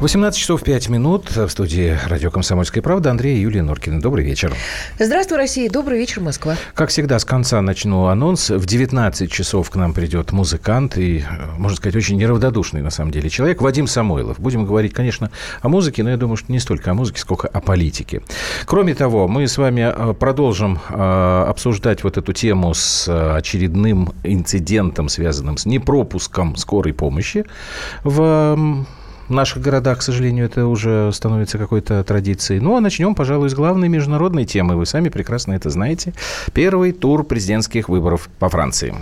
18 часов 5 минут в студии радио «Комсомольская правда». Андрей и Юлия Норкина. Добрый вечер. Здравствуй, Россия. Добрый вечер, Москва. Как всегда, с конца начну анонс. В 19 часов к нам придет музыкант и, можно сказать, очень неравнодушный, на самом деле, человек Вадим Самойлов. Будем говорить, конечно, о музыке, но я думаю, что не столько о музыке, сколько о политике. Кроме того, мы с вами э, продолжим э, обсуждать вот эту тему с очередным инцидентом, связанным с непропуском скорой помощи в в наших городах, к сожалению, это уже становится какой-то традицией. Ну, а начнем, пожалуй, с главной международной темы. Вы сами прекрасно это знаете. Первый тур президентских выборов по Франции.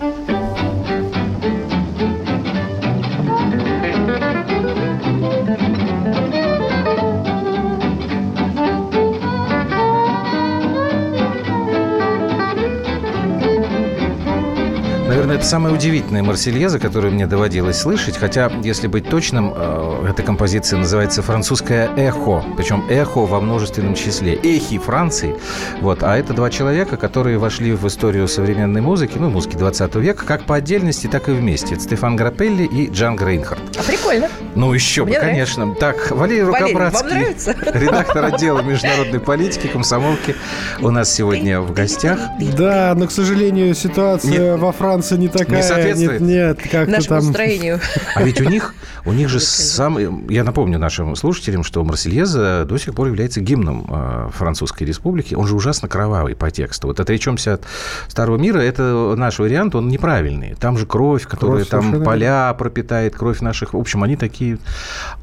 Самая удивительная Марсельеза, которую мне доводилось слышать. Хотя, если быть точным, э, эта композиция называется «Французское эхо». Причем эхо во множественном числе. Эхи Франции. Вот. А это два человека, которые вошли в историю современной музыки, ну, музыки 20 века, как по отдельности, так и вместе. Это Стефан Грапелли и Джан Грейнхард. А прикольно. Ну, еще бы, конечно. Так, Валерий Рукобратский, редактор отдела международной политики, комсомолки, у нас сегодня в гостях. Да, но, к сожалению, ситуация Нет. во Франции не такая. Не соответствует? Нет, нет как Нашему там... настроению. А ведь у них, у них же сам... Я напомню нашим слушателям, что Марсельеза до сих пор является гимном э, Французской Республики. Он же ужасно кровавый по тексту. Вот отречемся от Старого мира, это наш вариант, он неправильный. Там же кровь, которая кровь там поля пропитает, кровь наших... В общем, они такие...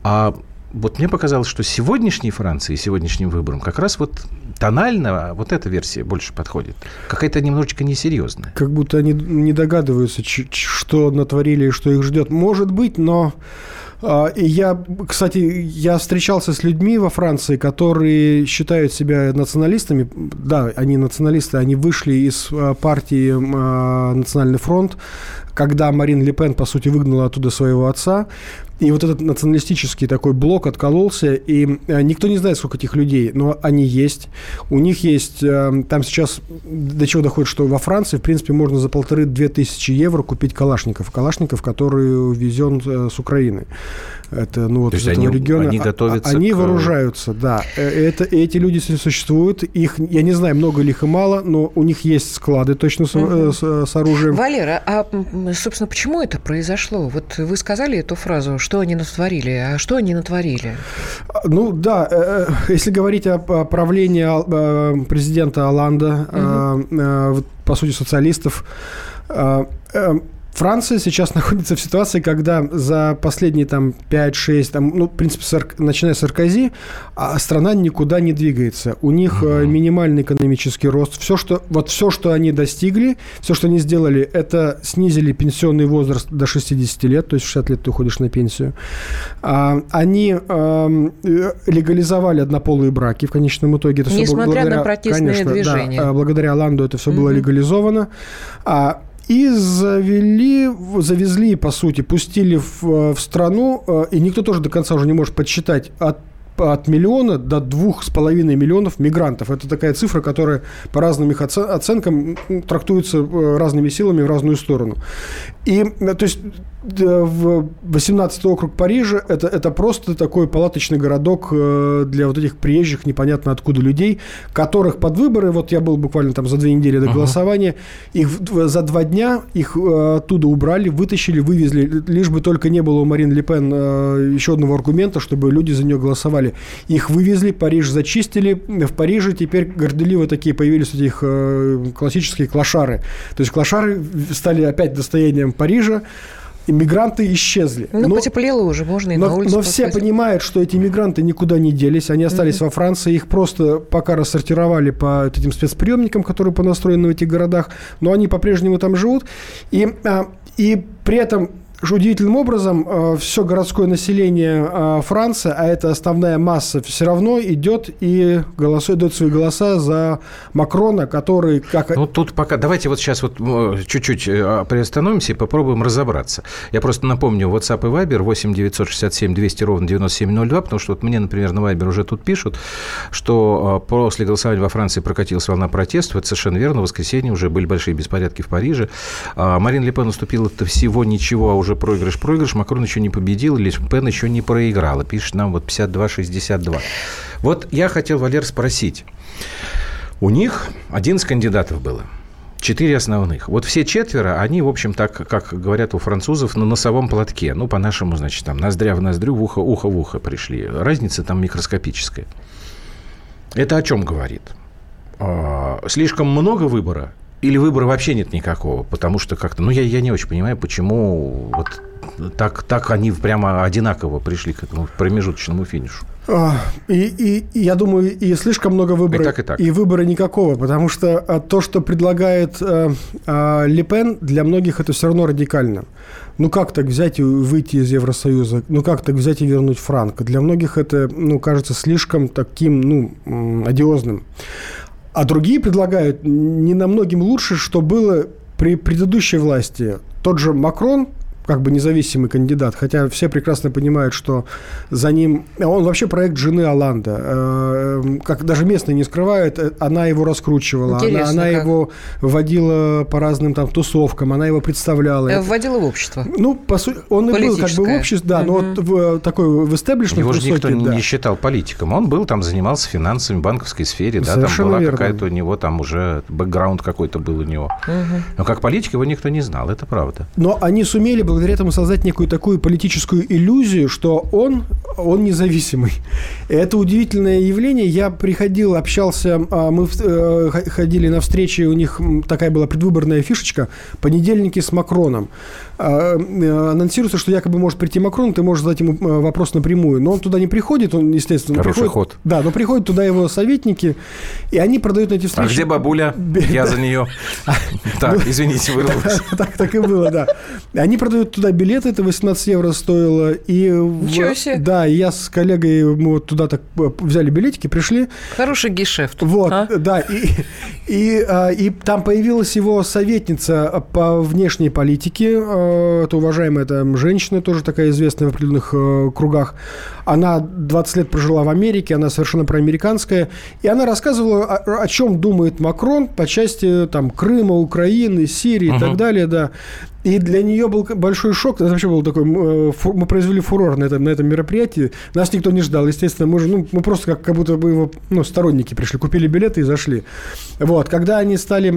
А вот мне показалось, что сегодняшней Франции, сегодняшним выбором как раз вот тонально вот эта версия больше подходит. Какая-то немножечко несерьезная. Как будто они не догадываются, что натворили и что их ждет. Может быть, но а, я, кстати, я встречался с людьми во Франции, которые считают себя националистами. Да, они националисты, они вышли из а, партии а, Национальный фронт, когда Марин Ле Пен, по сути, выгнала оттуда своего отца. И вот этот националистический такой блок откололся, и э, никто не знает, сколько этих людей, но они есть. У них есть, э, там сейчас до чего доходит, что во Франции, в принципе, можно за полторы-две тысячи евро купить калашников. Калашников, которые везен э, с Украины. Это, ну, вот То есть они, региона. они готовятся Они к... вооружаются, да. Это, эти люди существуют. Их, я не знаю, много ли их и мало, но у них есть склады точно с, угу. с, с оружием. Валера, а, собственно, почему это произошло? Вот вы сказали эту фразу, что они натворили. А что они натворили? Ну, да, э, э, если говорить о правлении э, президента Оланда, угу. по сути, социалистов, Франция сейчас находится в ситуации, когда за последние там 5-6, там, ну, в принципе, сар... начиная с Саркози, а страна никуда не двигается. У них угу. минимальный экономический рост. Все, что, вот все, что они достигли, все, что они сделали, это снизили пенсионный возраст до 60 лет, то есть в 60 лет ты уходишь на пенсию. А, они э, легализовали однополые браки в конечном итоге. Это Несмотря все благодаря, на протестные конечно, движения. Да, благодаря Ланду это все угу. было легализовано. И завели, завезли, по сути, пустили в, в страну, э, и никто тоже до конца уже не может подсчитать, от от миллиона до двух с половиной миллионов мигрантов. Это такая цифра, которая по разным их оценкам трактуется э, разными силами в разную сторону. И, э, то есть, в 18 округ Парижа это, это просто такой палаточный городок э, для вот этих приезжих, непонятно откуда людей, которых под выборы, вот я был буквально там за две недели до голосования, их за два дня их оттуда убрали, вытащили, вывезли, лишь бы только не было у Марин Ле Пен еще одного аргумента, чтобы люди за нее голосовали. Их вывезли, Париж зачистили, в Париже теперь горделиво такие появились этих классические клашары. То есть клашары стали опять достоянием Парижа, иммигранты исчезли. Ну, но, потеплело уже, можно и но, на улице Но все понимают, что эти иммигранты никуда не делись, они остались mm-hmm. во Франции, их просто пока рассортировали по этим спецприемникам, которые понастроены в этих городах, но они по-прежнему там живут. И, а, и при этом удивительным образом э, все городское население э, Франции, а это основная масса, все равно идет и голосует, дает свои голоса за Макрона, который как... Ну, тут пока... Давайте вот сейчас вот чуть-чуть э, приостановимся и попробуем разобраться. Я просто напомню, WhatsApp и Viber 8 967 200 ровно 9702, потому что вот мне, например, на Viber уже тут пишут, что после голосования во Франции прокатилась волна протестов. Это совершенно верно. В воскресенье уже были большие беспорядки в Париже. А Марин Ле Пен уступила-то всего ничего, а уже проигрыш-проигрыш. Макрон еще не победил, Ле Пен еще не проиграла. Пишет нам вот 52-62. Вот я хотел, Валер, спросить. У них 11 кандидатов было. Четыре основных. Вот все четверо, они, в общем, так, как говорят у французов, на носовом платке. Ну, по-нашему, значит, там ноздря в ноздрю, в ухо, ухо в ухо пришли. Разница там микроскопическая. Это о чем говорит? А, слишком много выбора или выбора вообще нет никакого? Потому что как-то, ну, я, я не очень понимаю, почему вот так, так они прямо одинаково пришли к этому промежуточному финишу. А, и, и, я думаю, и слишком много выбора, и, так, и, так. и выбора никакого, потому что а, то, что предлагает э, э, Лепен, для многих это все равно радикально. Ну как так взять и выйти из Евросоюза? Ну как так взять и вернуть франк? Для многих это, ну, кажется слишком таким, ну, одиозным. А другие предлагают не намногим лучше, что было при предыдущей власти. Тот же Макрон, как бы независимый кандидат, хотя все прекрасно понимают, что за ним... Он вообще проект жены Аланда. Э, как даже местные не скрывают, э, она его раскручивала, она, она его вводила по разным там тусовкам, она его представляла. Э, вводила в общество. Ну, по сути, он и был как бы в обществе, да, угу. но вот в, такой в истеблишмент Его же никто да. не считал политиком. Он был там, занимался финансами, банковской сфере, да, Совершенно там была какая-то у него там уже бэкграунд какой-то был у него. Угу. Но как политик его никто не знал, это правда. Но они сумели благодаря этому создать некую такую политическую иллюзию, что он, он независимый. Это удивительное явление. Я приходил, общался, а, мы э, ходили на встречи, у них такая была предвыборная фишечка, понедельники с Макроном. А, э, анонсируется, что якобы может прийти Макрон, ты можешь задать ему э, вопрос напрямую. Но он туда не приходит, он, естественно, Хороший приходит, ход. Да, но приходят туда его советники, и они продают на эти встречи. А где бабуля? Я за нее. Так, ну, извините, вырвалась. Так и было, да. Они продают туда билеты, это 18 евро стоило. И Ничего себе. Да, я с коллегой, мы вот туда так э, взяли билетики, пришли. Хороший гешефт. Вот, а? да. И, и, а, и там появилась его советница по внешней политике, э, это уважаемая там женщина, тоже такая известная в определенных э, кругах. Она 20 лет прожила в Америке, она совершенно проамериканская. И она рассказывала, о, о чем думает Макрон по части там, Крыма, Украины, Сирии uh-huh. и так далее, да. И для нее был большой шок. Это вообще был такой... Э, мы произвели фурор на этом, на этом мероприятии. Нас никто не ждал. Естественно, мы же... Ну, мы просто как, как будто бы его... Ну, сторонники пришли, купили билеты и зашли. Вот. Когда они стали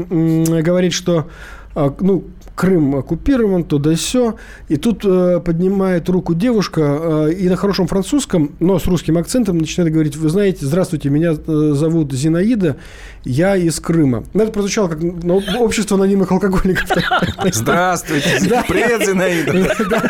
говорить, что а, ну, Крым оккупирован, туда все. И тут э, поднимает руку девушка э, и на хорошем французском, но с русским акцентом начинает говорить, вы знаете, здравствуйте, меня э, зовут Зинаида, я из Крыма. Ну, это прозвучало как ну, общество анонимных алкоголиков. Здравствуйте, привет, Зинаида.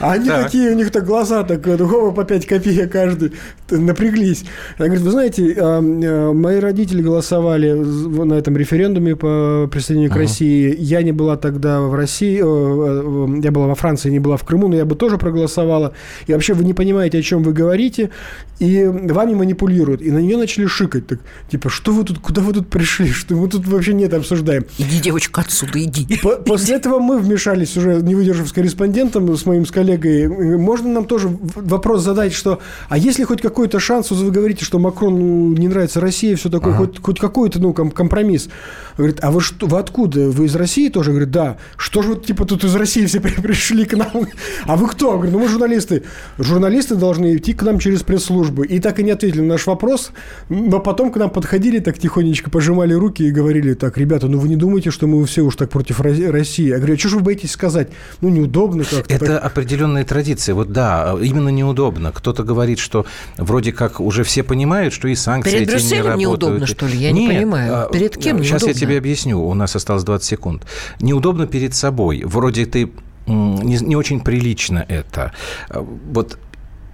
Они такие, у них так глаза, так, по 5 копеек каждый, напряглись. Она говорит, вы знаете, э, мои родители голосовали на этом референдуме по присоединению к России. Я не была тогда в России, э, э, я была во Франции, не была в Крыму, но я бы тоже проголосовала. И вообще вы не понимаете, о чем вы говорите, и вами манипулируют. И на нее начали шикать. Так, типа, что вы тут, куда вы тут пришли? Что мы тут вообще нет обсуждаем? Иди, девочка, отсюда, иди. По после этого мы вмешались уже, не выдержав с корреспондентом, с моим с коллегой. Можно нам тоже вопрос задать, что, а если хоть какой-то шанс, вы говорите, что Макрону не нравится Россия, все такое, ага. хоть, хоть какой-то, ну, компромисс. Говорит, а вы что, вы откуда? Вы из России тоже? Говорит, да. Что же вот, типа, тут из России все пришли к нам? А вы кто? Говорит, ну, мы журналисты. Журналисты должны идти к нам через пресс-службы. И так и не ответили на наш вопрос. Но потом к нам подходили, так тихонечко пожимали руки и говорили, так, ребята, ну, вы не думаете, что мы все уж так против России? Я говорю, а что же вы боитесь сказать? Ну, неудобно как-то. Это так. определенная традиция. Вот да, именно неудобно. Кто-то говорит, что вроде как уже все понимают, что и санкции Перед эти не работают. неудобно, что ли? Я Нет, не понимаю. А, Перед кем Сейчас неудобно? я тебе объясню. У нас осталось 20 секунд. Неудобно перед собой. Вроде ты не, не очень прилично это. Вот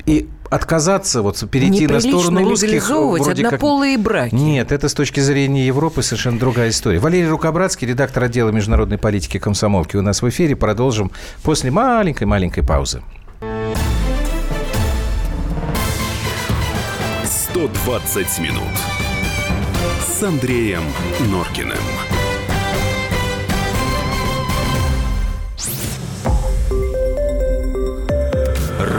И отказаться, вот перейти на сторону русских... вроде однополые как... браки. Нет, это с точки зрения Европы совершенно другая история. Валерий Рукобратский, редактор отдела международной политики комсомолки у нас в эфире. Продолжим после маленькой-маленькой паузы. 120 минут с Андреем Норкиным.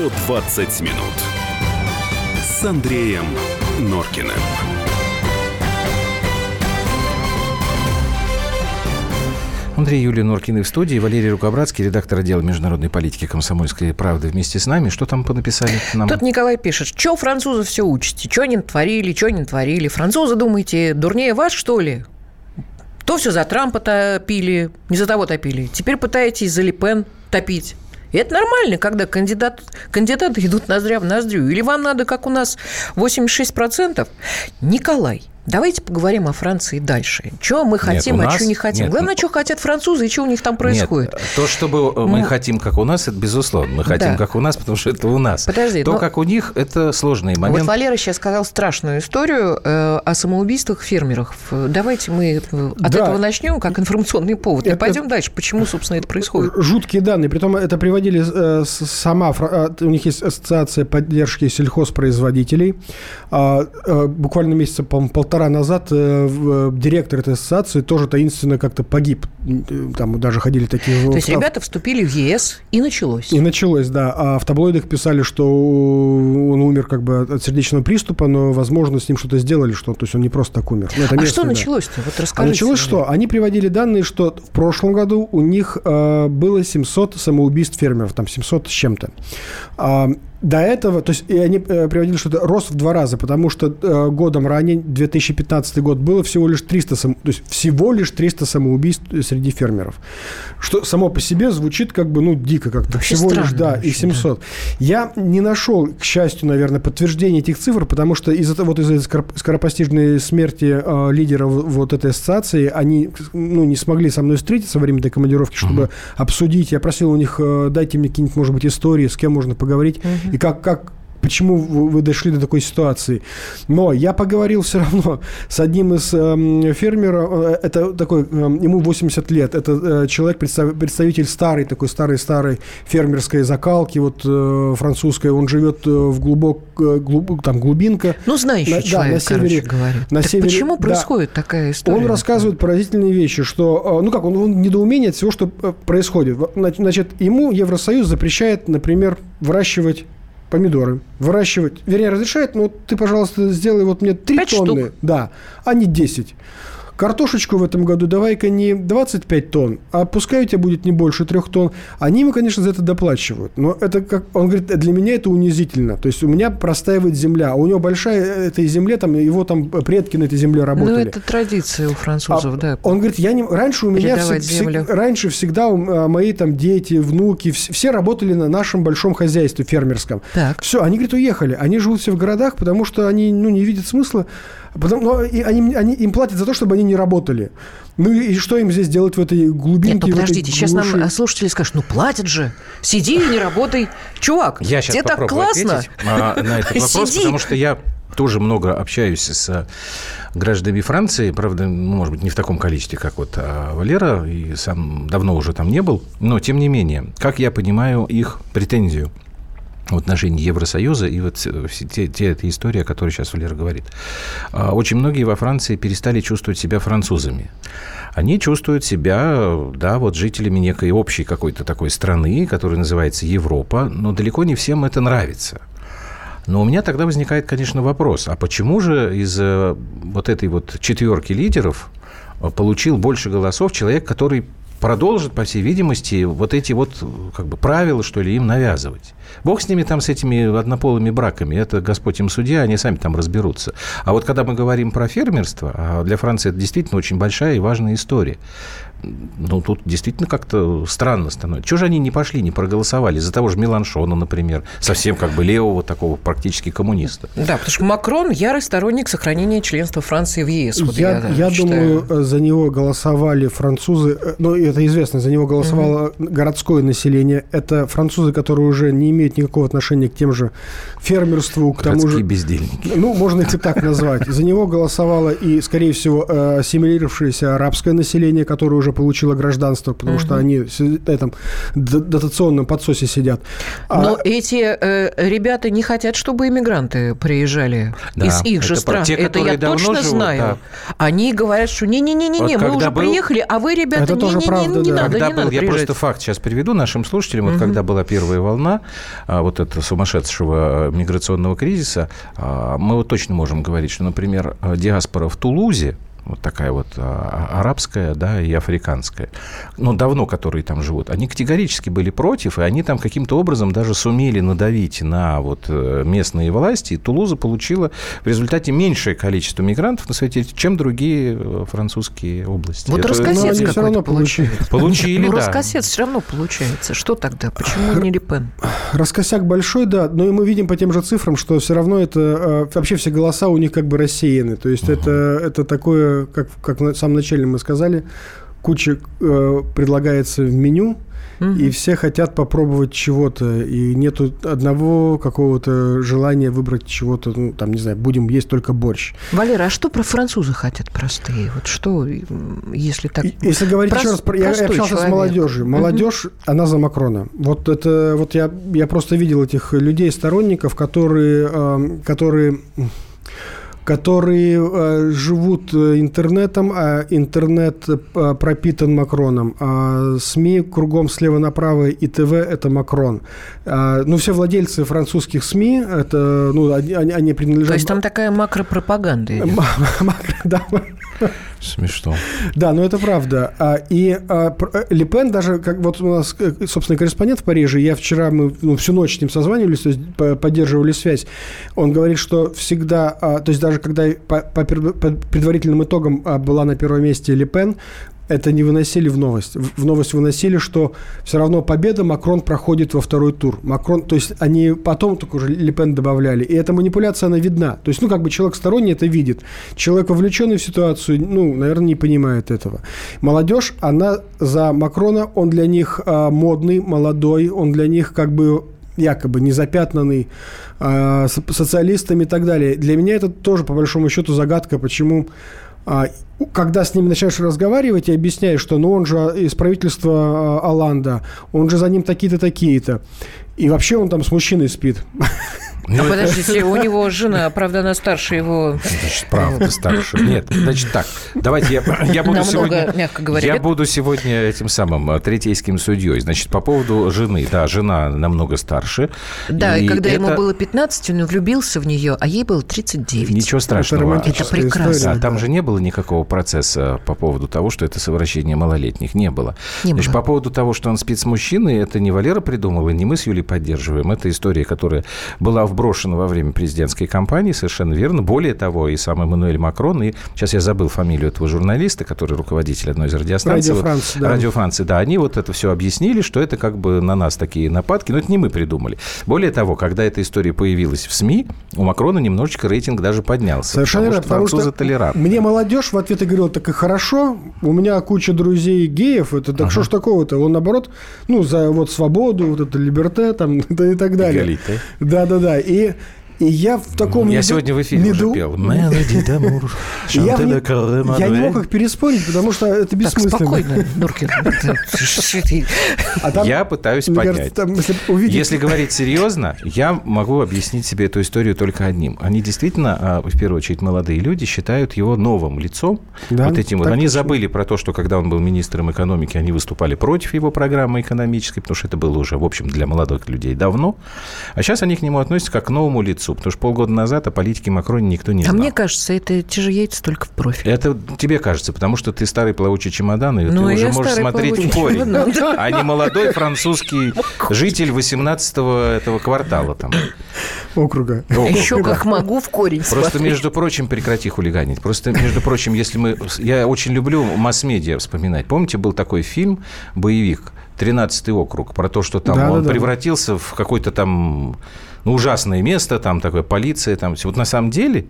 120 минут с Андреем Норкиным. Андрей Юлия Норкины в студии, Валерий Рукобратский, редактор отдела международной политики комсомольской правды вместе с нами. Что там понаписали нам? Тут Николай пишет, что французы все учите, что они творили, что не творили. Французы, думаете, дурнее вас, что ли? То все за Трампа топили, не за того топили. Теперь пытаетесь за Липен топить. И это нормально, когда кандидат, кандидаты идут ноздря в ноздрю. Или вам надо, как у нас, 86%? Николай, Давайте поговорим о Франции дальше. Что мы хотим, нет, а что не хотим. Нет, Главное, ну... что хотят французы и что у них там происходит. Нет, то, чтобы ну... мы хотим, как у нас, это безусловно. Мы хотим, да. как у нас, потому что это у нас. Подожди. То, но... как у них, это сложный момент. Вот Валера сейчас сказал страшную историю э, о самоубийствах фермеров. Давайте мы э, от да. этого начнем, как информационный повод, это... и пойдем дальше. Почему, собственно, это происходит? Жуткие данные. Притом это приводили э, сама... Э, у них есть ассоциация поддержки сельхозпроизводителей. Э, э, буквально месяца, по полтора назад э, э, директор этой ассоциации тоже таинственно как-то погиб. Там даже ходили такие... То есть ребята вступили в ЕС, и началось. И началось, да. А в таблоидах писали, что он умер как бы от сердечного приступа, но, возможно, с ним что-то сделали, что то есть он не просто так умер. Ну, это а что началось-то? Вот расскажите. А началось что? Они приводили данные, что в прошлом году у них э, было 700 самоубийств фермеров, там 700 с чем-то. До этого, то есть и они э, приводили, что это рост в два раза, потому что э, годом ранее, 2015 год, было всего лишь 300, сам, то есть всего лишь 300 самоубийств среди фермеров. Что само по себе звучит как бы, ну, дико как-то. Вообще всего лишь, да, очень, и 700. Да. Я не нашел, к счастью, наверное, подтверждения этих цифр, потому что из-за вот из-за скоропостижной смерти э, лидера вот этой ассоциации они, ну, не смогли со мной встретиться во время этой командировки, чтобы uh-huh. обсудить. Я просил у них, э, дайте мне какие-нибудь, может быть, истории, с кем можно поговорить. И как, как почему вы дошли до такой ситуации. Но я поговорил все равно с одним из э, фермеров, э, это такой, э, ему 80 лет, это э, человек, представ, представитель старой, такой старой-старой фермерской закалки, вот э, французской, он живет э, в глубок, э, глубок, там глубинка. Ну, знающий на, человек, да, на севере, говоря. На так севере, почему да, происходит такая история? Он рассказывает поразительные вещи, что, э, ну как, он, он недоумение от всего, что происходит. Значит, ему Евросоюз запрещает, например, выращивать помидоры, выращивать, вернее, разрешает, но ты, пожалуйста, сделай вот мне 3 тонны, штук. да, а не 10. Картошечку в этом году давай-ка не 25 тонн, а пускай у тебя будет не больше 3 тонн. Они ему, конечно, за это доплачивают. Но это как... Он говорит, для меня это унизительно. То есть у меня простаивает земля, а у него большая э, этой земле, там его там предки на этой земле работали. Ну, это традиция у французов, а, да. Он говорит, я не... раньше у меня... Всег... Всег... Раньше всегда а, мои там дети, внуки, все работали на нашем большом хозяйстве фермерском. Так. Все, они, говорит, уехали. Они живут все в городах, потому что они ну, не видят смысла Потому, но и они, они, им платят за то, чтобы они не работали. Ну и что им здесь делать в этой глубинке? Нет, ну подождите, сейчас нам слушатели скажут, ну платят же, сиди и не работай. Чувак, я сейчас тебе так классно. А, на этот вопрос, потому что я тоже много общаюсь с гражданами Франции, правда, ну, может быть, не в таком количестве, как вот а Валера, и сам давно уже там не был, но тем не менее, как я понимаю их претензию – в отношении Евросоюза и вот все те, те эта история, о которой сейчас Валера говорит. А, очень многие во Франции перестали чувствовать себя французами. Они чувствуют себя, да, вот жителями некой общей какой-то такой страны, которая называется Европа, но далеко не всем это нравится. Но у меня тогда возникает, конечно, вопрос, а почему же из вот этой вот четверки лидеров получил больше голосов человек, который продолжит, по всей видимости, вот эти вот как бы правила, что ли, им навязывать. Бог с ними там, с этими однополыми браками. Это Господь им судья, они сами там разберутся. А вот когда мы говорим про фермерство, а для Франции это действительно очень большая и важная история ну, тут действительно как-то странно становится. Чего же они не пошли, не проголосовали? За того же Меланшона, например, совсем как бы левого такого практически коммуниста. Да, потому что Макрон ярый сторонник сохранения членства Франции в ЕС. Вот я я, я думаю, за него голосовали французы, ну, это известно, за него голосовало угу. городское население. Это французы, которые уже не имеют никакого отношения к тем же фермерству, к тому же... бездельники. Ну, можно это так назвать. За него голосовало и, скорее всего, э, ассимилировавшееся арабское население, которое уже уже получила гражданство, потому угу. что они в этом дотационном подсосе сидят. А Но а... эти э, ребята не хотят, чтобы иммигранты приезжали да, из их же стран. Те, это я точно живут, знаю. Да. Они говорят, что не-не-не-не, вот мы уже был... приехали, а вы, ребята, не, не, не, правда, не, не да. надо, когда не был, надо Я просто факт сейчас приведу нашим слушателям. Угу. Вот когда была первая волна а, вот этого сумасшедшего миграционного кризиса, а, мы вот точно можем говорить, что, например, диаспора в Тулузе, вот такая вот а, а, арабская, да, и африканская, ну, давно которые там живут, они категорически были против, и они там каким-то образом даже сумели надавить на вот э, местные власти, и Тулуза получила в результате меньшее количество мигрантов на территории, чем другие э, французские области. Вот Роскосец ну, все равно получили. Получили, ну, да. Роскосец все равно получается. Что тогда? Почему не Лепен? Раскосяк большой, да, но и мы видим по тем же цифрам, что все равно это э, вообще все голоса у них как бы рассеяны. То есть это, это такое как, как в самом начале мы сказали, куча э, предлагается в меню, угу. и все хотят попробовать чего-то, и нету одного какого-то желания выбрать чего-то, ну, там, не знаю, будем есть только борщ. Валера, а что про французы хотят простые? Вот что, если так... Если говорить Прост, еще раз, я, я общался человек. с молодежью. Молодежь, угу. она за Макрона. Вот это, вот я, я просто видел этих людей, сторонников, которые, э, которые которые э, живут э, интернетом, а интернет э, пропитан Макроном. А СМИ кругом слева направо и ТВ – это Макрон. А, ну, все владельцы французских СМИ, это, ну, они, они принадлежат... То есть там такая макропропаганда идет. Да. Смешно. Да, но это правда. А, и а, Лепен даже, как вот у нас, собственно, корреспондент в Париже, я вчера, мы ну, всю ночь с ним созванивались, то есть поддерживали связь, он говорит, что всегда, а, то есть даже когда по, по предварительным итогам была на первом месте Лепен, это не выносили в новость. В новость выносили, что все равно победа, Макрон проходит во второй тур. Макрон, то есть они потом только уже Лепен добавляли. И эта манипуляция, она видна. То есть, ну, как бы человек сторонний это видит. Человек, вовлеченный в ситуацию, ну, наверное, не понимает этого. Молодежь, она за Макрона, он для них а, модный, молодой, он для них как бы якобы не запятнанный э, социалистами и так далее. Для меня это тоже, по большому счету, загадка, почему а, когда с ним начинаешь разговаривать и объясняешь, что ну он же из правительства Аланда, он же за ним такие-то, такие-то. И вообще он там с мужчиной спит. Ну, а подождите, у него жена, правда, она старше его. Значит, правда старше. Нет, значит так. Давайте я, я буду Намного, сегодня... мягко говоря. Я буду сегодня этим самым э, третейским судьей. Значит, по поводу жены. Да, жена намного старше. Да, и, и когда это... ему было 15, он влюбился в нее, а ей было 39. Ничего страшного. Это, это прекрасно. История, да, там же не было никакого процесса по поводу того, что это совращение малолетних. Не было. Не Значит, было. по поводу того, что он спит с мужчиной, это не Валера придумал, и не мы с Юлей поддерживаем. Это история, которая была в брошена во время президентской кампании, совершенно верно. Более того, и сам Эммануэль Макрон, и сейчас я забыл фамилию этого журналиста, который руководитель одной из радиостанций. Радио Франции, да. Радио Франции, да. Они вот это все объяснили, что это как бы на нас такие нападки, но это не мы придумали. Более того, когда эта история появилась в СМИ, у Макрона немножечко рейтинг даже поднялся. Совершенно верно, потому что толерантны. мне молодежь в ответ говорила, так и хорошо, у меня куча друзей геев, это так ага. что ж такого-то? Он, наоборот, ну, за вот свободу, вот это либерте, там, и так далее. Да-да-да. И и я в таком... Я сегодня в эфире неду... уже пел. Мелоди дамур, я, не... я не мог их переспорить, потому что это бессмысленно. Так, спокойно, Нуркин. А я пытаюсь понять. Если говорить серьезно, я могу объяснить себе эту историю только одним. Они действительно, а, в первую очередь, молодые люди, считают его новым лицом. Вот этим вот. Они забыли про то, что когда он был министром экономики, они выступали против его программы экономической, потому что это было уже, в общем, для молодых людей давно. А сейчас они к нему относятся как к новому лицу носу, потому что полгода назад о политике Макроне никто не а знал. А мне кажется, это те же яйца только в профиль. Это тебе кажется, потому что ты старый плавучий чемодан, и ну, ты уже можешь смотреть в корень, а не молодой французский житель 18-го этого квартала там. Округа. Округа. Еще как могу в корень Просто, смотреть. между прочим, прекрати хулиганить. Просто, между прочим, если мы... Я очень люблю масс-медиа вспоминать. Помните, был такой фильм, боевик, 13-й округ, про то, что там да, он да, превратился да. в какое-то там ну, ужасное место, там такое полиция, там все. Вот на самом деле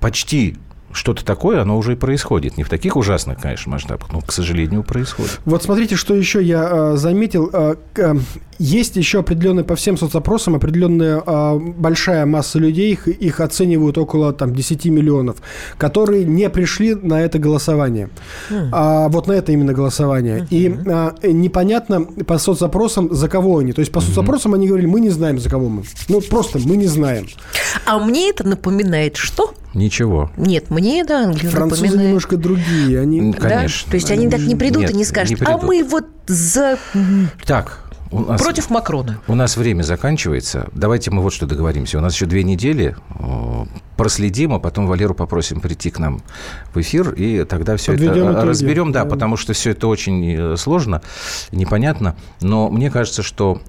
почти что-то такое, оно уже и происходит. Не в таких ужасных, конечно, масштабах, но, к сожалению, происходит. Вот смотрите, что еще я э, заметил. Есть еще определенная, по всем соцопросам, определенная э, большая масса людей, их, их оценивают около там, 10 миллионов, которые не пришли на это голосование. Mm. А, вот на это именно голосование. Mm-hmm. И э, непонятно по соцопросам, за кого они. То есть по mm-hmm. соцопросам они говорили, мы не знаем, за кого мы. Ну, просто мы не знаем. А мне это напоминает что? Ничего. Нет, мне это Англию Французы напоминает. немножко другие. Они... Конечно. Да? То есть они так не придут Нет, и не скажут, не а мы вот за... Так, у нас, Против Макрона. У нас время заканчивается. Давайте мы вот что договоримся. У нас еще две недели. Проследим, а потом Валеру попросим прийти к нам в эфир, и тогда все Подведем это разберем. Да, да, потому что все это очень э, сложно, непонятно. Но мне кажется, что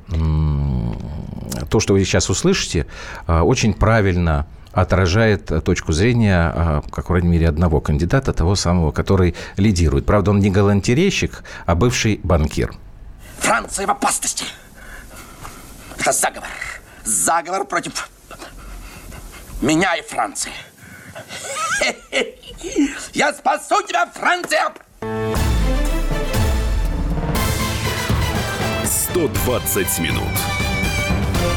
то, что вы сейчас услышите, э, очень правильно отражает точку зрения, э, как, в крайней мере, одного кандидата, того самого, который лидирует. Правда, он не галантерейщик, а бывший банкир. Франция в опасности. Это заговор. Заговор против меня и Франции. Я спасу тебя, Франция! 120 минут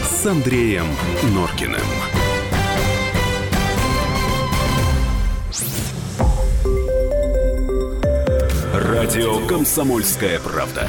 с Андреем Норкиным. Радио «Комсомольская правда».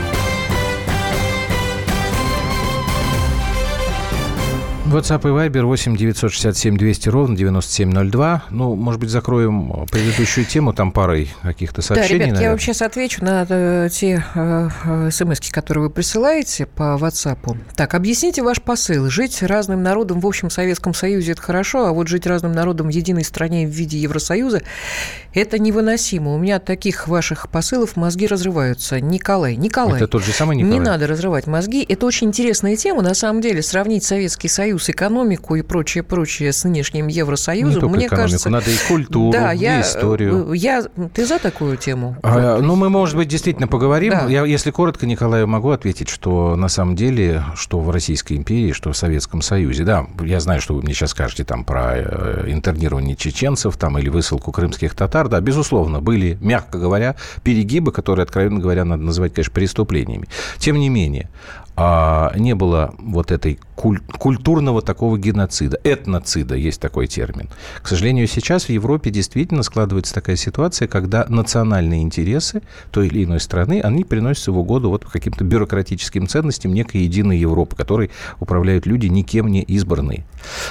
WhatsApp и Viber 8 967 200 ровно 9702. Ну, может быть, закроем предыдущую тему там парой каких-то сообщений. Да, ребят, наверное. я вам сейчас отвечу на э, те э, э смс которые вы присылаете по WhatsApp. Так, объясните ваш посыл. Жить разным народом в общем Советском Союзе – это хорошо, а вот жить разным народом в единой стране в виде Евросоюза – это невыносимо. У меня от таких ваших посылов мозги разрываются. Николай, Николай. Это тот же самый Николай. Не надо разрывать мозги. Это очень интересная тема. На самом деле, сравнить Советский Союз, экономику и прочее, прочее с нынешним Евросоюзом, мне экономику, кажется... Надо и культуру, да, и я, историю. Я, ты за такую тему? А, ну, мы, может быть, действительно поговорим. Да. Я, если коротко, Николаю, могу ответить, что на самом деле, что в Российской империи, что в Советском Союзе, да, я знаю, что вы мне сейчас скажете там про э, интернирование чеченцев там или высылку крымских татар, да, безусловно, были, мягко говоря, перегибы, которые, откровенно говоря, надо называть, конечно, преступлениями. Тем не менее, а, не было вот этой куль- культурного такого геноцида, этноцида, есть такой термин. К сожалению, сейчас в Европе действительно складывается такая ситуация, когда национальные интересы той или иной страны, они приносятся в угоду вот каким-то бюрократическим ценностям некой единой Европы, которой управляют люди никем не избранные.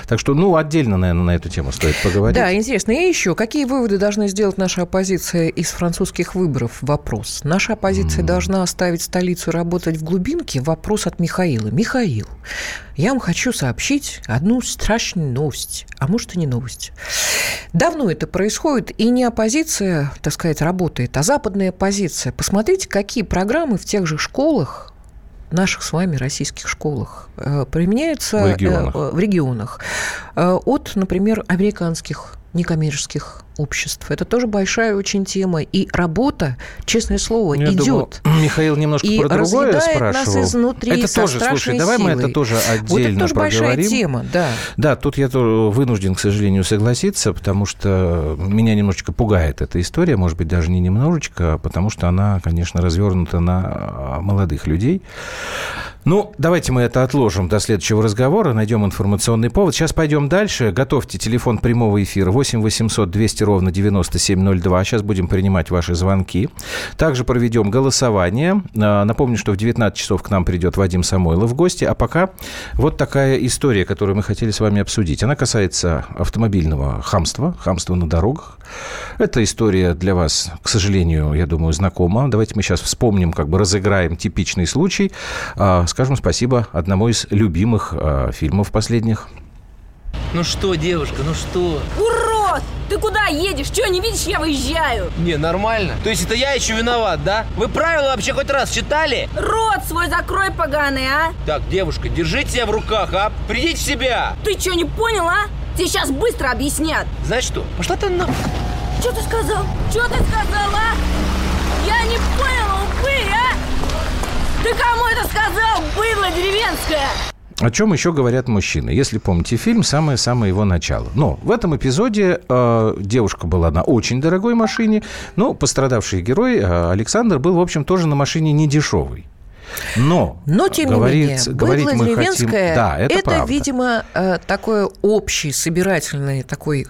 Так что, ну, отдельно, наверное, на эту тему стоит поговорить. Да, интересно. И еще, какие выводы должна сделать наша оппозиция из французских выборов? Вопрос. Наша оппозиция mm. должна оставить столицу работать в глубинке? Вопрос вопрос от Михаила. Михаил, я вам хочу сообщить одну страшную новость, а может и не новость. Давно это происходит, и не оппозиция, так сказать, работает, а западная оппозиция. Посмотрите, какие программы в тех же школах наших с вами российских школах э, применяются в регионах, э, в регионах э, от, например, американских некоммерческих обществ. Это тоже большая очень тема. И работа, честное слово, Я идет. Думаю, Михаил немножко и про другое спрашивал. нас изнутри это тоже, слушай, давай силой. мы это тоже отдельно вот это тоже проговорим. большая тема, да. Да, тут я вынужден, к сожалению, согласиться, потому что меня немножечко пугает эта история, может быть, даже не немножечко, потому что она, конечно, развернута на молодых людей. Ну, давайте мы это отложим до следующего разговора, найдем информационный повод. Сейчас пойдем дальше. Готовьте телефон прямого эфира 8 800 200 ровно 9702. Сейчас будем принимать ваши звонки. Также проведем голосование. А, напомню, что в 19 часов к нам придет Вадим Самойлов в гости. А пока вот такая история, которую мы хотели с вами обсудить. Она касается автомобильного хамства, хамства на дорогах. Эта история для вас, к сожалению, я думаю, знакома. Давайте мы сейчас вспомним, как бы разыграем типичный случай а, скажем спасибо одному из любимых э, фильмов последних. Ну что, девушка, ну что? Урод! Ты куда едешь? Че, не видишь, я выезжаю? Не, нормально. То есть это я еще виноват, да? Вы правила вообще хоть раз читали? Рот свой закрой, поганый, а! Так, девушка, держите себя в руках, а? Придите в себя! Ты что, не понял, а? Тебе сейчас быстро объяснят. Знаешь что? Пошла ты на... Что ты сказал? Что ты сказал, а? Я не понял, упырь, а? Ты кому это сказал, быдло деревенское? О чем еще говорят мужчины? Если помните фильм, самое-самое его начало. Но в этом эпизоде э, девушка была на очень дорогой машине, но пострадавший герой э, Александр был, в общем, тоже на машине не дешевой. Но, Но тем говорит, не менее, говорить мы хотим... Да, это, это правда. видимо, э, такой общий, собирательный такой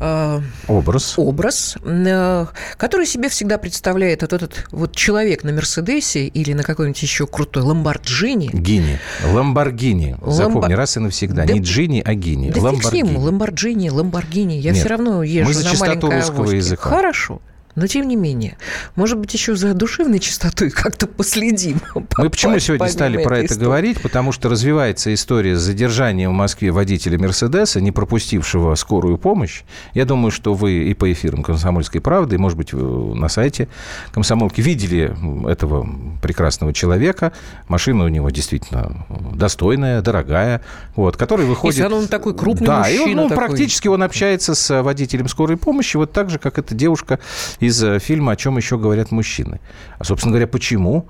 э, образ, образ э, который себе всегда представляет вот этот вот человек на Мерседесе или на какой-нибудь еще крутой Ламборджини. Гини. Ламборгини. Запомни, Ламбор... раз и навсегда. Да, не Джини, а Гини. Да Ламборгини. Ламборджини, Ламборгини. Я Нет, все равно езжу мы за на маленькой русского авоське. языка. Хорошо. Но тем не менее, может быть, еще за душевной чистотой как-то последим. Мы почему сегодня стали про это истории? говорить? Потому что развивается история с задержанием в Москве водителя Мерседеса, не пропустившего скорую помощь. Я думаю, что вы и по эфирам «Комсомольской правды», и, может быть, на сайте «Комсомолки» видели этого прекрасного человека. Машина у него действительно достойная, дорогая, вот, который выходит... Если он такой крупный да, мужчина. и он, ну, такой. практически он общается с водителем скорой помощи, вот так же, как эта девушка из э, фильма «О чем еще говорят мужчины». А, собственно говоря, почему?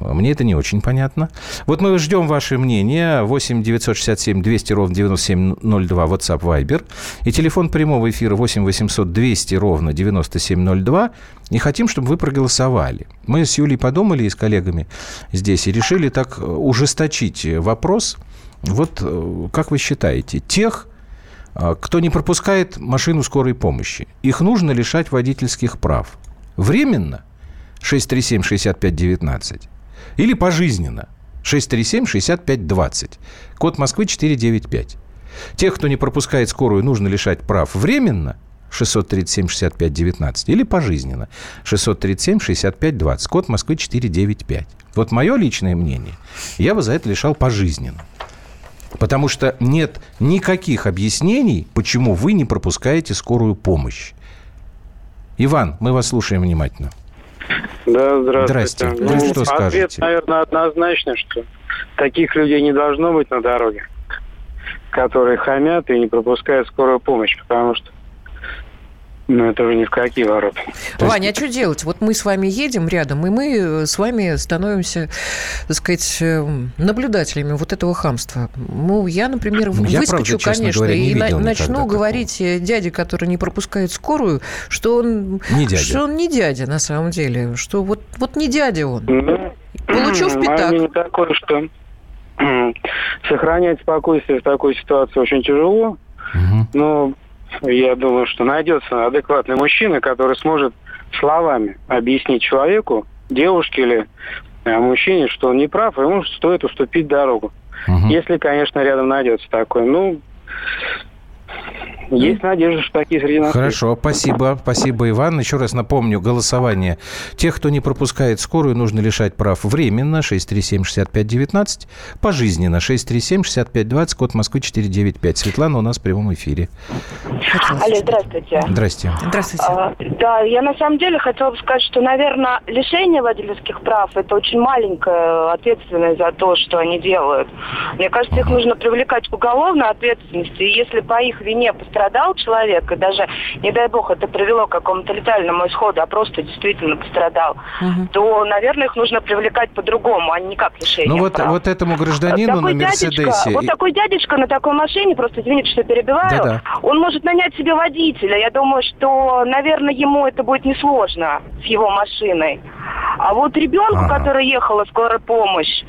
Мне это не очень понятно. Вот мы ждем ваше мнение. 8 967 200 ровно 9702 WhatsApp Viber. И телефон прямого эфира 8 800 200 ровно 9702. И хотим, чтобы вы проголосовали. Мы с Юлей подумали и с коллегами здесь и решили так ужесточить вопрос. Вот э, как вы считаете, тех, кто не пропускает машину скорой помощи, их нужно лишать водительских прав. Временно 637-6519 или пожизненно 637-6520. Код Москвы 495. Тех, кто не пропускает скорую, нужно лишать прав временно 637-6519 или пожизненно 637-6520. Код Москвы 495. Вот мое личное мнение, я бы за это лишал пожизненно. Потому что нет никаких объяснений, почему вы не пропускаете скорую помощь. Иван, мы вас слушаем внимательно. Да, здравствуйте. Здрасте. Ну, Вы что ответ, скажете? наверное, однозначно, что таких людей не должно быть на дороге, которые хамят и не пропускают скорую помощь, потому что ну, это уже ни в какие ворота. Ваня, а что делать? Вот мы с вами едем рядом, и мы э, с вами становимся, так сказать, э, наблюдателями вот этого хамства. Ну, я, например, Ну, я, выскочу, правда, конечно, говоря, и на- начну никогда говорить э, дяде, который не пропускает скорую, что он Не дядя. что он не дядя на самом деле, что вот, вот не дядя он. Ну, Получу в пятак. мнение такое, что сохранять спокойствие в такой ситуации очень тяжело, Мгм. но я думаю, что найдется адекватный мужчина, который сможет словами объяснить человеку, девушке или э, мужчине, что он не прав, и ему стоит уступить дорогу. Мгм. Если, конечно, рядом найдется такой. Ну, есть надежда, что такие среди нас есть. Хорошо, спасибо. Спасибо, Иван. Еще раз напомню, голосование. Тех, кто не пропускает скорую, нужно лишать прав временно. 637-6519. Пожизненно. 637-6520. Код Москвы 495. Светлана у нас в прямом эфире. Алло, здравствуйте. Здрасте. Здравствуйте. А, да, я на самом деле хотела бы сказать, что, наверное, лишение водительских прав – это очень маленькая ответственность за то, что они делают. Мне кажется, их нужно привлекать к уголовной ответственности. И если по их вине пострадал человек, и даже, не дай бог, это привело к какому-то летальному исходу, а просто действительно пострадал, Мгм. то, наверное, их нужно привлекать по-другому, а не как лишение Ну вот, прав. вот этому гражданину такой на дядечка, Мерседесе... вот такой дядечка на такой машине, просто извините, что перебиваю, Да-да. он может нанять себе водителя. Я думаю, что, наверное, ему это будет несложно с его машиной. А вот ребенку, Ага. который ехала скорая помощь,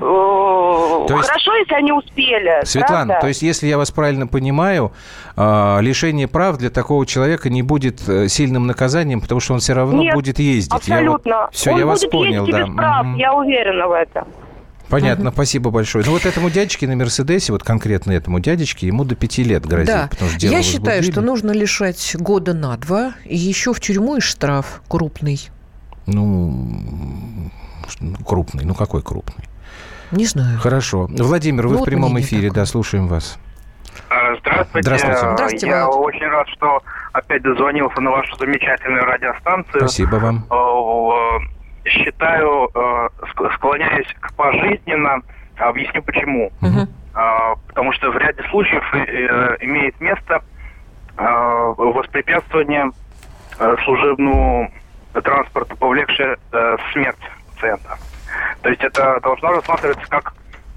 э, есть- хорошо, если они успели. Светлана, правда? то есть, если я вас правильно понимаю, а, лишение прав для такого человека не будет э, сильным наказанием, потому что он все равно Нет, будет ездить. Абсолютно. Все, Он я вас будет понял, ездить да. без прав, я уверена в этом. Понятно, спасибо большое. Ну вот этому дядечке на Мерседесе, вот конкретно этому дядечке, ему до пяти лет грозит, Да, потому что дело я считаю, что нужно лишать года на два, и еще в тюрьму и штраф крупный. Ну, ну, крупный. Ну, какой крупный? Не знаю. Хорошо. Владимир, вы Ну, в прямом эфире, такое. да, слушаем вас. Здравствуйте. Здравствуйте. Здравствуйте, Я Володь. очень рад, что опять дозвонился на вашу замечательную радиостанцию. Спасибо вам. Э, э, Считаю, э, ск- склоняюсь к пожизненно. Объясню почему. А, Потому что в ряде случаев имеет место воспрепятствование служебному транспорту, повлекшее смерть пациента. То есть это должно рассматриваться как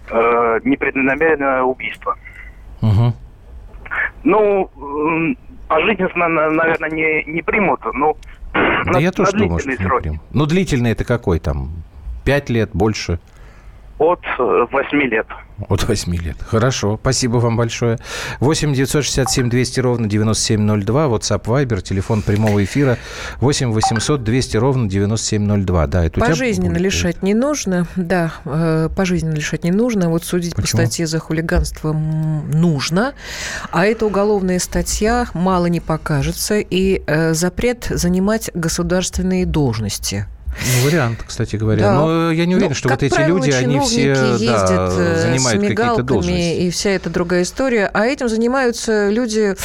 э, непреднамеренное убийство. Мгм. Ну, пожизненно, на- наверное, не, не примут, но Да на, я тоже на думаю, что не срок. приму. Ну, длительный это какой там? Пять лет, больше? От э, восьми лет. От 8 лет. Хорошо, спасибо вам большое. 8 967 200 ровно 9702, WhatsApp Viber, телефон прямого эфира 8 800 200 ровно 9702. Да, это Пожизненно будет? лишать не нужно, да, э, пожизненно лишать не нужно. Вот судить Почему? по статье за хулиганство нужно, а эта уголовная статья мало не покажется и э, запрет занимать государственные должности. Ну, вариант, кстати говоря. Да. Но я не уверен, Ну, что вот эти правило, люди, они все да, э, занимают с какие-то должности. и вся эта другая история, а этим занимаются люди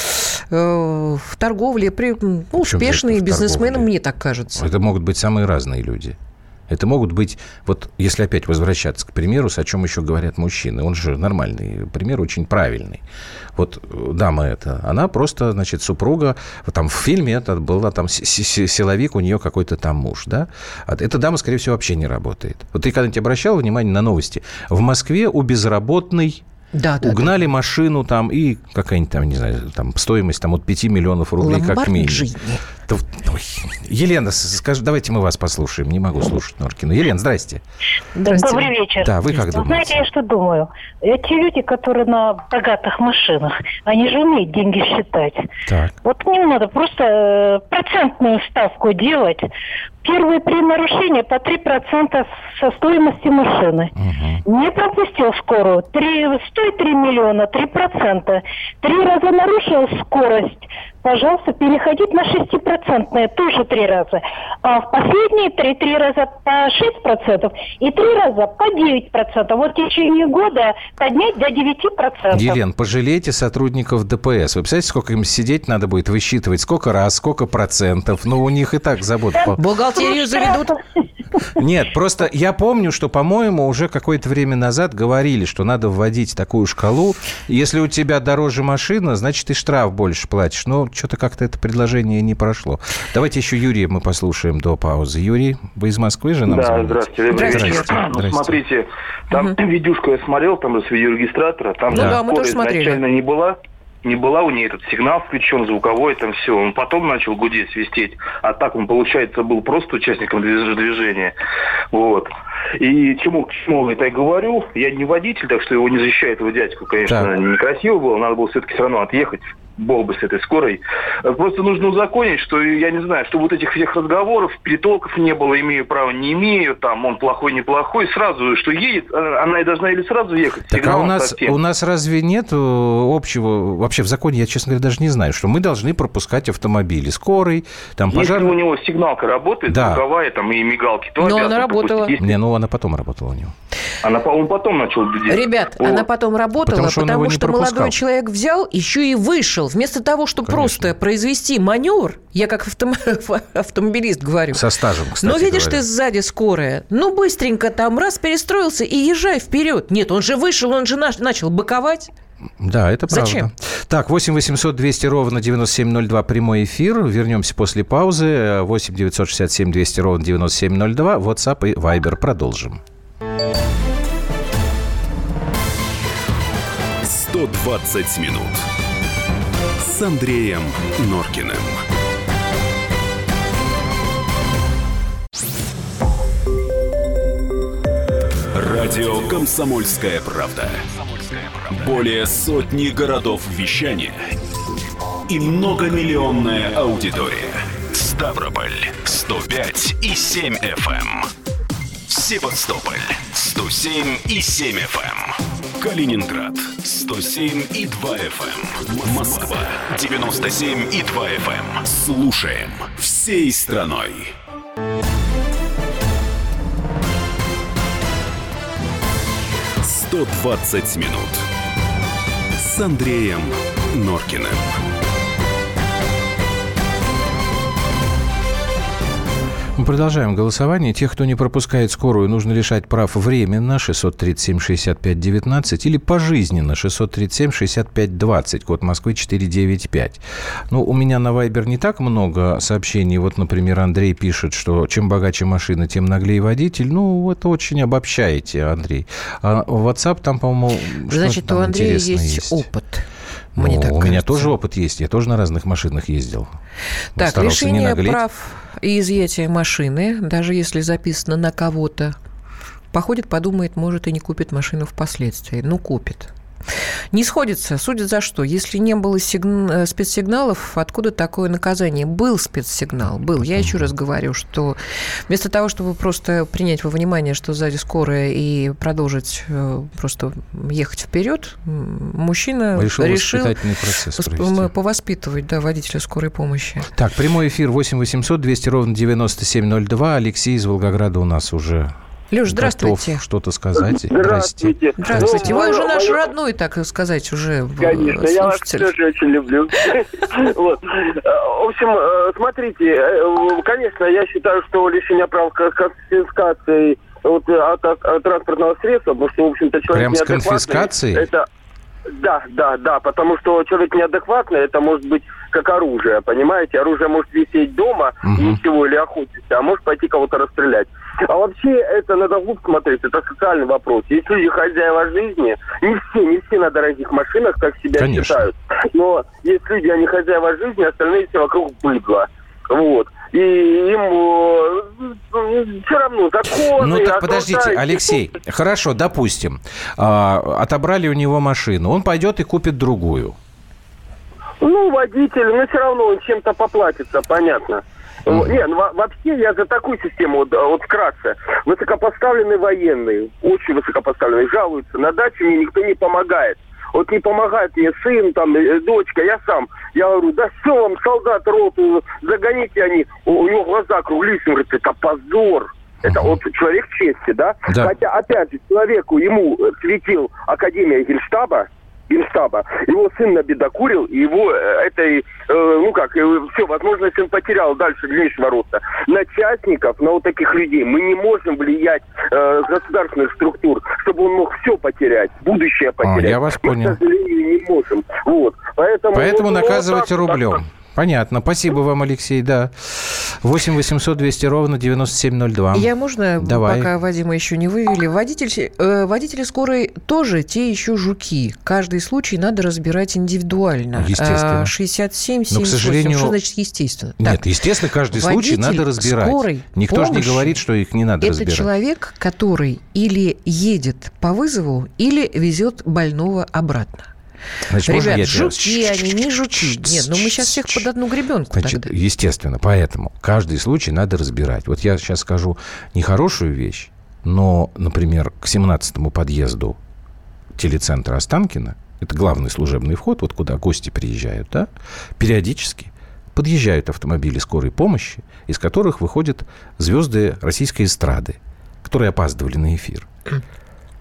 э, в торговле, при, ну, успешные в бизнесмены, торговле? мне так кажется. Это могут быть самые разные люди. Это могут быть, вот если опять возвращаться к примеру, с о чем еще говорят мужчины, он же нормальный пример, очень правильный. Вот э, дама эта, она просто, значит, супруга, там в фильме это была там си- си- силовик, у нее какой-то там муж, да? А эта дама, скорее всего, вообще не работает. Вот ты когда-нибудь обращал внимание на новости? В Москве у безработной Да, да, угнали машину там и какая-нибудь там, не знаю, там стоимость там от 5 миллионов рублей как минимум. Да ой. Елена, скажи, давайте мы вас послушаем. Не могу слушать Норкину. Елена, здрасте. Здравствуйте. Добрый вечер. Да, вы как Вы думаете? знаете, я что думаю? Эти люди, которые на богатых машинах, они же умеют деньги считать. Так. Вот к ним надо просто э, процентную ставку делать. Первые три нарушения по 3% со стоимости машины. Не пропустил скорую. Три, стоит 3 миллиона, 3%. Три раза нарушил скорость. Пожалуйста, переходить на 6% тоже три раза. А в последние три, три раза по 6% и три раза по 9%. Вот в течение года поднять до 9%. Елен, пожалейте сотрудников ДПС. Вы представляете, сколько им сидеть надо будет высчитывать? Сколько раз, сколько процентов? Ну, у них и так забот. по- Бухгалтерию заведут. Нет, просто я помню, что, по-моему, уже какое-то время назад говорили, что надо вводить такую шкалу. Если у тебя дороже машина, значит, и штраф больше платишь. Но что-то как-то это предложение не прошло. Давайте еще Юрия мы послушаем до паузы. Юрий, вы из Москвы же нам Да, звоните? здравствуйте. вечер. Здрасте. Ну, смотрите, там видюшку я смотрел, там с видеорегистратора, там Ну да, мы тоже смотрели. изначально не была. Не была у нее этот сигнал включен, звуковой, там все. Он потом начал гудеть, свистеть. А так он, получается, был просто участником движ- движения. Вот. И чему, к чему это я говорю? Я не водитель, так что его не защищаю, этого дядьку, конечно, Так. некрасиво было. Надо было все-таки все равно отъехать Болбы с этой скорой. Просто нужно узаконить, что, я не знаю, что вот этих всех разговоров, перетолков не было, имею право, не имею, там, он плохой, неплохой, сразу, что едет, э, она и должна или сразу ехать, Так а у нас, совсем. у нас разве нет э, общего, вообще в законе, я, честно говоря, даже не знаю, что мы должны пропускать автомобили скорый, там Если пожар... у него сигналка работает, Да. звуковая там и мигалки, то Но она пропустить. работала. Если- Не, ну она потом работала у него. Она, по-моему, потом начал делать. Ребят, Вот. она потом работала, Потому потому, что не что молодой человек взял, еще и вышел. Вместо того, чтобы просто произвести маневр, я как автом- автомобилист говорю. Со стажем, кстати Но видишь говоря. ты сзади скорая, ну быстренько там раз перестроился и езжай вперед. Нет, он же вышел, он же начал быковать. Да, это правда. Зачем? Так, 8 800 200 ровно 9702 прямой эфир. Вернемся после паузы. 8 967 200 ровно 9702. WhatsApp и Viber. Продолжим. 120 минут с Андреем Норкиным. Радио «Комсомольская правда». Более сотни городов вещания и многомиллионная аудитория. Ставрополь 105 и 7 FM. Эм. Севастополь 107 и 7 FM. Калининград 107 и 2 FM. Москва 97 и 2 FM. Слушаем всей страной. «120 минут» с Андреем Норкиным. Продолжаем голосование. Тех, кто не пропускает скорую, нужно лишать прав временно 637-65-19 или пожизненно 637-65-20, код Москвы 495. Ну, у меня на Вайбер не так много сообщений. Вот, например, Андрей пишет, что чем богаче машина, тем наглее водитель. Ну, это очень обобщаете, Андрей. А WhatsApp там, по-моему, Значит, у Андрея есть, интересное опыт. Мне Ну, так у меня кажется. тоже опыт есть. Я тоже на разных машинах ездил. Так, Старался не лишение наглеть. прав и изъятие машины, даже если записано на кого-то, походит, подумает, может, и не купит машину впоследствии. Ну, купит. Не сходится. Судят за что? Если не было сигн- э, спецсигналов, откуда такое наказание? Был спецсигнал, был. Я еще раз говорю, что вместо того, чтобы просто принять во внимание, что сзади скорая, и продолжить э, просто ехать вперед, мужчина Решил решил, воспитательный процесс провести. повоспитывать да, водителя скорой помощи. Так, прямой эфир 8 800 200 ровно 9702. Алексей из Волгограда у нас уже Леш, готов здравствуйте. что-то сказать. Здравствуйте. Здравствуйте. Ну, Вы уже наш родной, так сказать, уже э, Конечно, я вас слушатель. тоже очень люблю. Вот. Э, В общем, э, смотрите, конечно, я считаю, что лишение прав конфискации вот, от, от- от транспортного средства, потому что, в общем-то, человек Прям с неадекватный, конфискацией? Это да, да, да, потому что человек неадекватный, это может быть как оружие, понимаете? Оружие может висеть дома, и ничего, или охотиться, а может пойти кого-то расстрелять. А вообще это надо вглубь смотреть, это социальный вопрос. Есть люди хозяева жизни, не все, не все на дорогих машинах, как себя Конечно. считают. Но есть люди, они хозяева жизни, остальные все вокруг быдло. Вот. И им все равно законы... Ну так подождите, Алексей, хорошо, допустим, а, отобрали у него машину, он пойдет и купит другую. Ну, водитель, но все равно он чем-то поплатится, понятно. Не, ну, во- вообще я за такую систему, вот, вот вкратце. Высокопоставленный военный, очень высокопоставленный, жалуется, на даче мне никто не помогает. Вот не помогает мне сын, там, э, дочка, я сам. Я говорю, да все вам, солдат роту, загоните они. У, у него глаза округлились, он говорит, это позор. Это вот человек чести, да? Да. Хотя, опять же, человеку, ему э, светил Академия Генштаба, Генштаба. Его сын набедокурил, и его э, этой, э, ну как, все, возможность он потерял дальше дальнейшего роста. На частников, на вот таких людей мы не можем влиять э, государственных структур, чтобы он мог все потерять, будущее потерять. А, я вас Мы, понял. к сожалению, не можем. Вот. Поэтому, Поэтому вот, ну, наказывать вот так, рублем. Понятно. Спасибо вам, Алексей, да. 8 800 200 ровно 9702. Я можно, Давай. пока Вадима еще не вывели, водитель, э, водители скорой тоже те еще жуки. Каждый случай надо разбирать индивидуально. Естественно. А, 67, Но, к 78. сожалению- Что значит естественно? Нет, Так, естественно, каждый случай водитель надо разбирать. скорой Никто же не говорит, что их не надо Это разбирать. человек, который или едет по вызову, или везет больного обратно. Значит, можно Ребят, я тебя- жуки они, не жуки. Нет, ну мы сейчас всех под одну гребенку Значит, тогда. естественно, поэтому каждый случай надо разбирать. Вот я сейчас скажу нехорошую вещь, но, например, к 17-му подъезду телецентра Останкина, это главный служебный вход, вот куда гости приезжают, да, периодически подъезжают автомобили скорой помощи, из которых выходят звезды российской эстрады, которые опаздывали на эфир.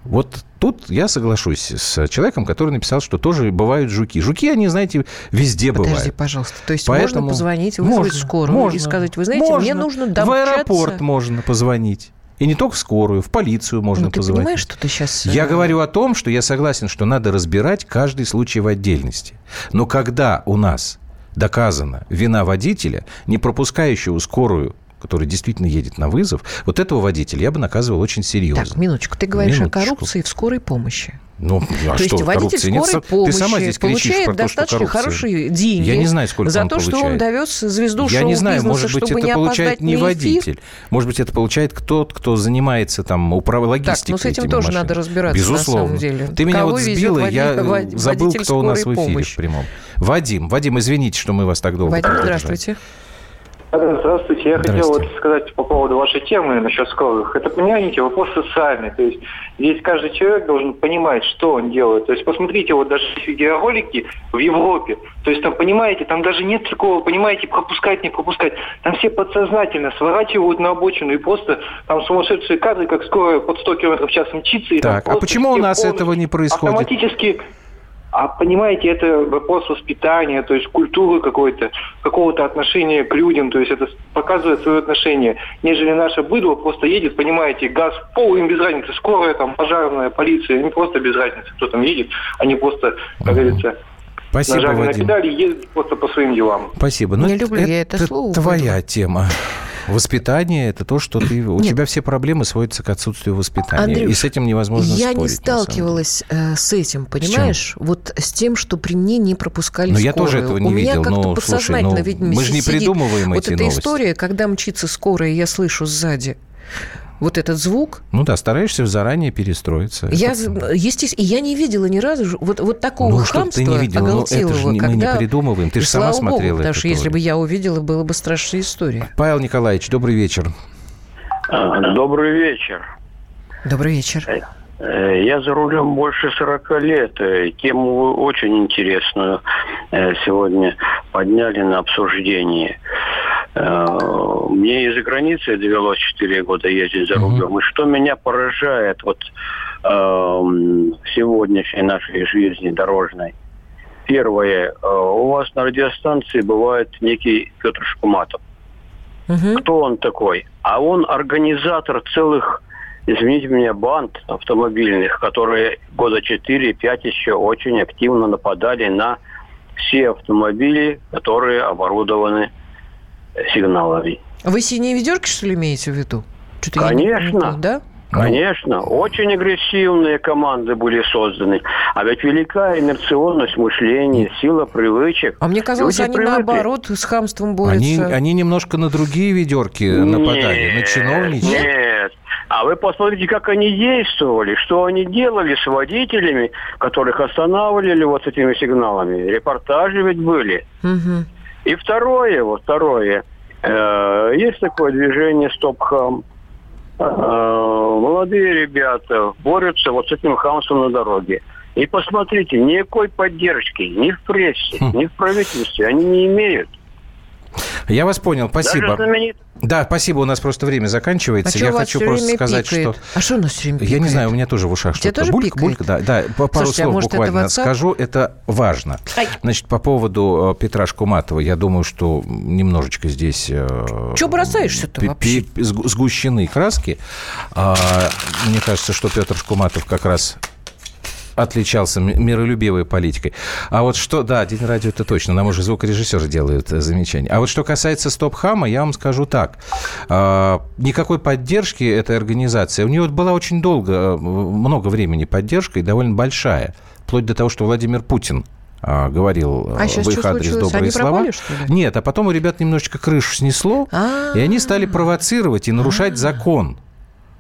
Вот тут я соглашусь с человеком, который написал, что тоже бывают жуки. Жуки, они, знаете, везде Подожди, бывают. пожалуйста. То есть Поэтому можно позвонить, вызвать можно, скорую можно, и сказать, вы знаете, мне можно. нужно В домчаться. аэропорт можно позвонить. И не только в скорую, в полицию можно Ну, ты позвонить. понимаешь, что ты сейчас... Я говорю о том, что я согласен, что надо разбирать каждый случай в отдельности. Но когда у нас доказана вина водителя, не пропускающего скорую, который действительно едет на вызов, вот этого водителя я бы наказывал очень серьезно. Так, минуточку. Ты говоришь Минуточку. о коррупции в скорой помощи. Ну, а То есть что, водитель коррупции нет? скорой Ты помощи сама здесь получает про то, что достаточно хорошие деньги Я не знаю, сколько за он то, что он получает. довез звезду Я не знаю, может быть, это не получает не водитель. Может быть, это получает кто-то, кто занимается там управ... логистикой Так, ну с этим тоже машинами. надо разбираться, Безусловно. на самом деле. Ты меня Кого вот везет сбила, я забыл, кто у нас в скорой эфире помощи. в прямом. Вадим, Вадим, извините, что мы вас так долго Вадим, здравствуйте. Здравствуйте. Я хотел вот сказать по поводу вашей темы насчет скорых. Это, понимаете, вопрос социальный. То есть здесь каждый человек должен понимать, что он делает. То есть посмотрите, вот даже видеоролики в Европе. То есть там, понимаете, там даже нет такого, понимаете, пропускать, не пропускать. Там все подсознательно сворачивают на обочину и просто там сумасшедшие кадры, как скоро под 100 км в час мчится. И Так, а почему у нас этого не происходит? Автоматически а понимаете, это вопрос воспитания, то есть культуры какой-то, какого-то отношения к людям, то есть это показывает свое отношение. Нежели наше быдло просто едет, понимаете, газ в пол, им без разницы, скорая, там, пожарная, полиция, им просто без разницы, кто там едет, они просто, как говорится, Спасибо, нажали на Вадим. педали и просто по своим делам. Спасибо. Ну, Не люблю я это слово, твоя тема. Воспитание – это то, что ты... У Нет. тебя все проблемы сводятся к отсутствию воспитания. Андрюш, и с этим невозможно Я спорить. не на самом деле. сталкивалась э, с этим, понимаешь? вот с тем, что при мне не пропускали Но я скорую. тоже этого не У меня видел. как-то Ну, слушай, подсознательно, ну, видимо, мы же не сидит придумываем вот эти эта новости. история, когда мчится скорая, и я слышу сзади вот этот звук. Ну да, стараешься заранее перестроиться. Я, Это- естественно, и я не видела ни разу вот, вот такого Ну, чтоб хамства ты не видела, ну, это же не- мы не когда... придумываем, ты же сама богу, смотрела потому это что если бы я увидела, было бы страшная история. Павел Николаевич, добрый вечер. Добрый вечер. Добрый вечер. Э, Я за рулем больше 40 лет. Э, Тему очень интересную э, сегодня подняли на обсуждение. Мне из-за границы довелось 4 года ездить за рулем. И что меня поражает вот эм, сегодняшней нашей жизни дорожной. Первое. У вас на радиостанции бывает некий Петр Шкуматов. Кто он такой? А он организатор целых, извините меня, банд автомобильных, которые года 4-5 еще очень активно нападали на все автомобили, которые оборудованы сигналами. Вы синие ведерки, что ли, имеете в виду? Что-то я не- Конечно. да? Конечно, очень агрессивные команды были созданы. А ведь велика инерционность мышления, сила привычек. А мне казалось, Люди они привыкли. наоборот с хамством борются. Они, они немножко на другие ведерки нападали, на чиновничьи. Нет. А вы посмотрите, как они действовали, что они делали с водителями, которых останавливали вот этими сигналами. Репортажи ведь были. Мгм. И второе, вот второе, э, есть такое движение «Стоп-хам». Э, молодые ребята борются вот с этим хамством на дороге. И посмотрите, никакой поддержки ни в прессе, Хм. ни в правительстве они не имеют. Я вас понял, спасибо. Даже знаменит- Да, спасибо, у нас просто время заканчивается. А Я хочу просто сказать, пикает? что... А что у нас все время Я не пикает? знаю, у меня тоже в ушах что-то. тоже бульк, пикает? бульк, да, да. По пару Слушайте, а слов может, это буквально WhatsApp? скажу, это важно. Ай. Значит, по поводу э, Петра Шкуматова, я думаю, что немножечко здесь... э, Чё бросаешься-то вообще? Сгущены краски. А, Мне кажется, что Петр Шкуматов как раз отличался ми- миролюбивой политикой. А вот что, да, День радио это точно, нам уже звукорежиссеры делают э, замечания. А вот что касается Стоп-Хама, я вам скажу так. А, никакой поддержки этой организации. У нее была очень долго, э, много времени поддержка и довольно большая. Вплоть до того, что Владимир Путин а, говорил э, А в их адрес случилось? добрые Они слова. пропали, что ли? Нет, а потом у ребят немножечко крышу снесло, и они стали провоцировать и нарушать закон.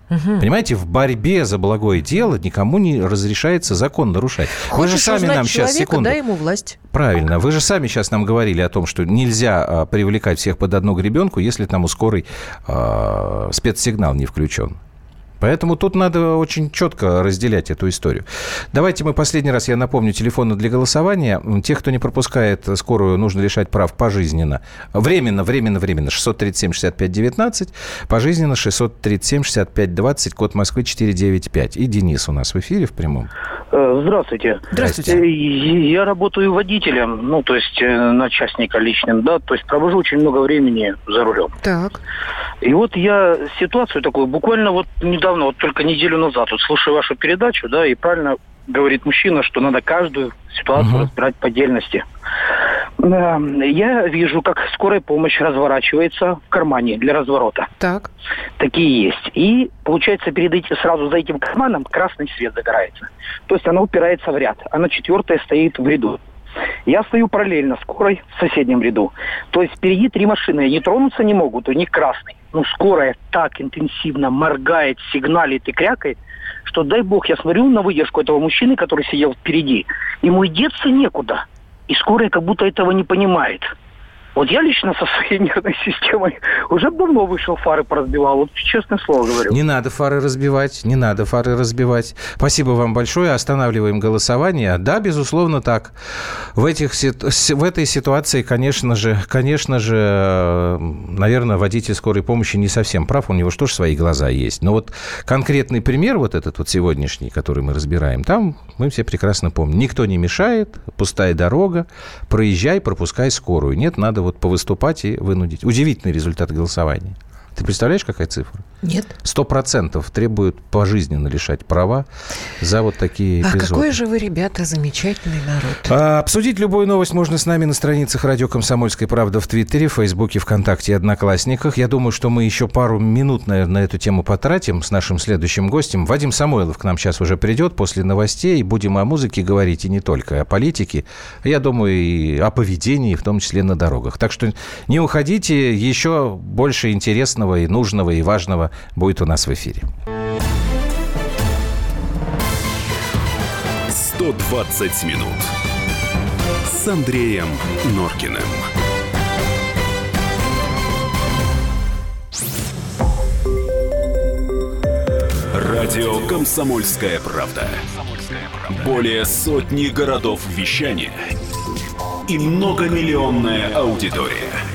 Понимаете, в борьбе за благое дело никому не разрешается закон нарушать. вы же Хочешь сами нам сейчас, секунду. дай ему власть. Правильно. Вы же сами сейчас нам говорили о том, что нельзя а, привлекать всех под одну гребенку, если там у скорой а, спецсигнал не включен. Поэтому тут надо очень четко разделять эту историю. Давайте мы последний раз, я напомню, телефоны для голосования. Тех, кто не пропускает скорую, нужно лишать прав пожизненно. Временно, временно, временно. 637-65-19. Пожизненно 637-65-20. Код Москвы 495. И Денис у нас в эфире в прямом. Э, Здравствуйте. Здравствуйте. Э, Я работаю водителем, ну, то есть э, начальника личным, да, то есть провожу очень много времени за рулем. Так. И вот я ситуацию такую, буквально вот недавно, вот только неделю назад, вот слушаю вашу передачу, да, и правильно говорит мужчина, что надо каждую ситуацию разбирать по отдельности. Да, я вижу, как скорая помощь разворачивается в кармане для разворота. Так. Такие есть. И, получается, перед этим, сразу за этим карманом красный свет загорается. То есть она упирается в ряд. Она четвертая стоит в ряду. Я стою параллельно скорой в соседнем ряду. То есть впереди три машины, они тронуться не могут, у них красный. Но скорая так интенсивно моргает, сигналит и крякает, что дай бог, я смотрю на выдержку этого мужчины, который сидел впереди. Ему и деться некуда. И скорая как будто этого не понимает. Вот я лично со своей нервной системой уже давно вышел, фары поразбивал. Вот честное слово говорю. Не надо фары разбивать, не надо фары разбивать. Спасибо вам большое. Останавливаем голосование. Да, безусловно, так. В, этих, в этой ситуации, конечно же, конечно же, наверное, водитель скорой помощи не совсем прав. У него что ж свои глаза есть. Но вот конкретный пример, вот этот вот сегодняшний, который мы разбираем, там мы все прекрасно помним. Никто не мешает, пустая дорога, проезжай, пропускай скорую. Нет, надо вот повыступать и вынудить. Удивительный результат голосования. Ты представляешь, какая цифра? Нет. Сто процентов требуют пожизненно лишать права за вот такие эпизоды. А какой же вы, ребята, замечательный народ. А, обсудить любую новость можно с нами на страницах радио «Комсомольская правда» в Твиттере, Фейсбуке, ВКонтакте и Одноклассниках. Я думаю, что мы еще пару минут, наверное, на эту тему потратим с нашим следующим гостем. Вадим Самойлов к нам сейчас уже придет после новостей. Будем о музыке говорить и не только о политике. Я думаю, и о поведении, в том числе на дорогах. Так что не уходите. Еще больше интересного и нужного и важного будет у нас в эфире. 120 минут с Андреем Норкиным. Радио «Комсомольская правда». Более сотни городов вещания и многомиллионная аудитория.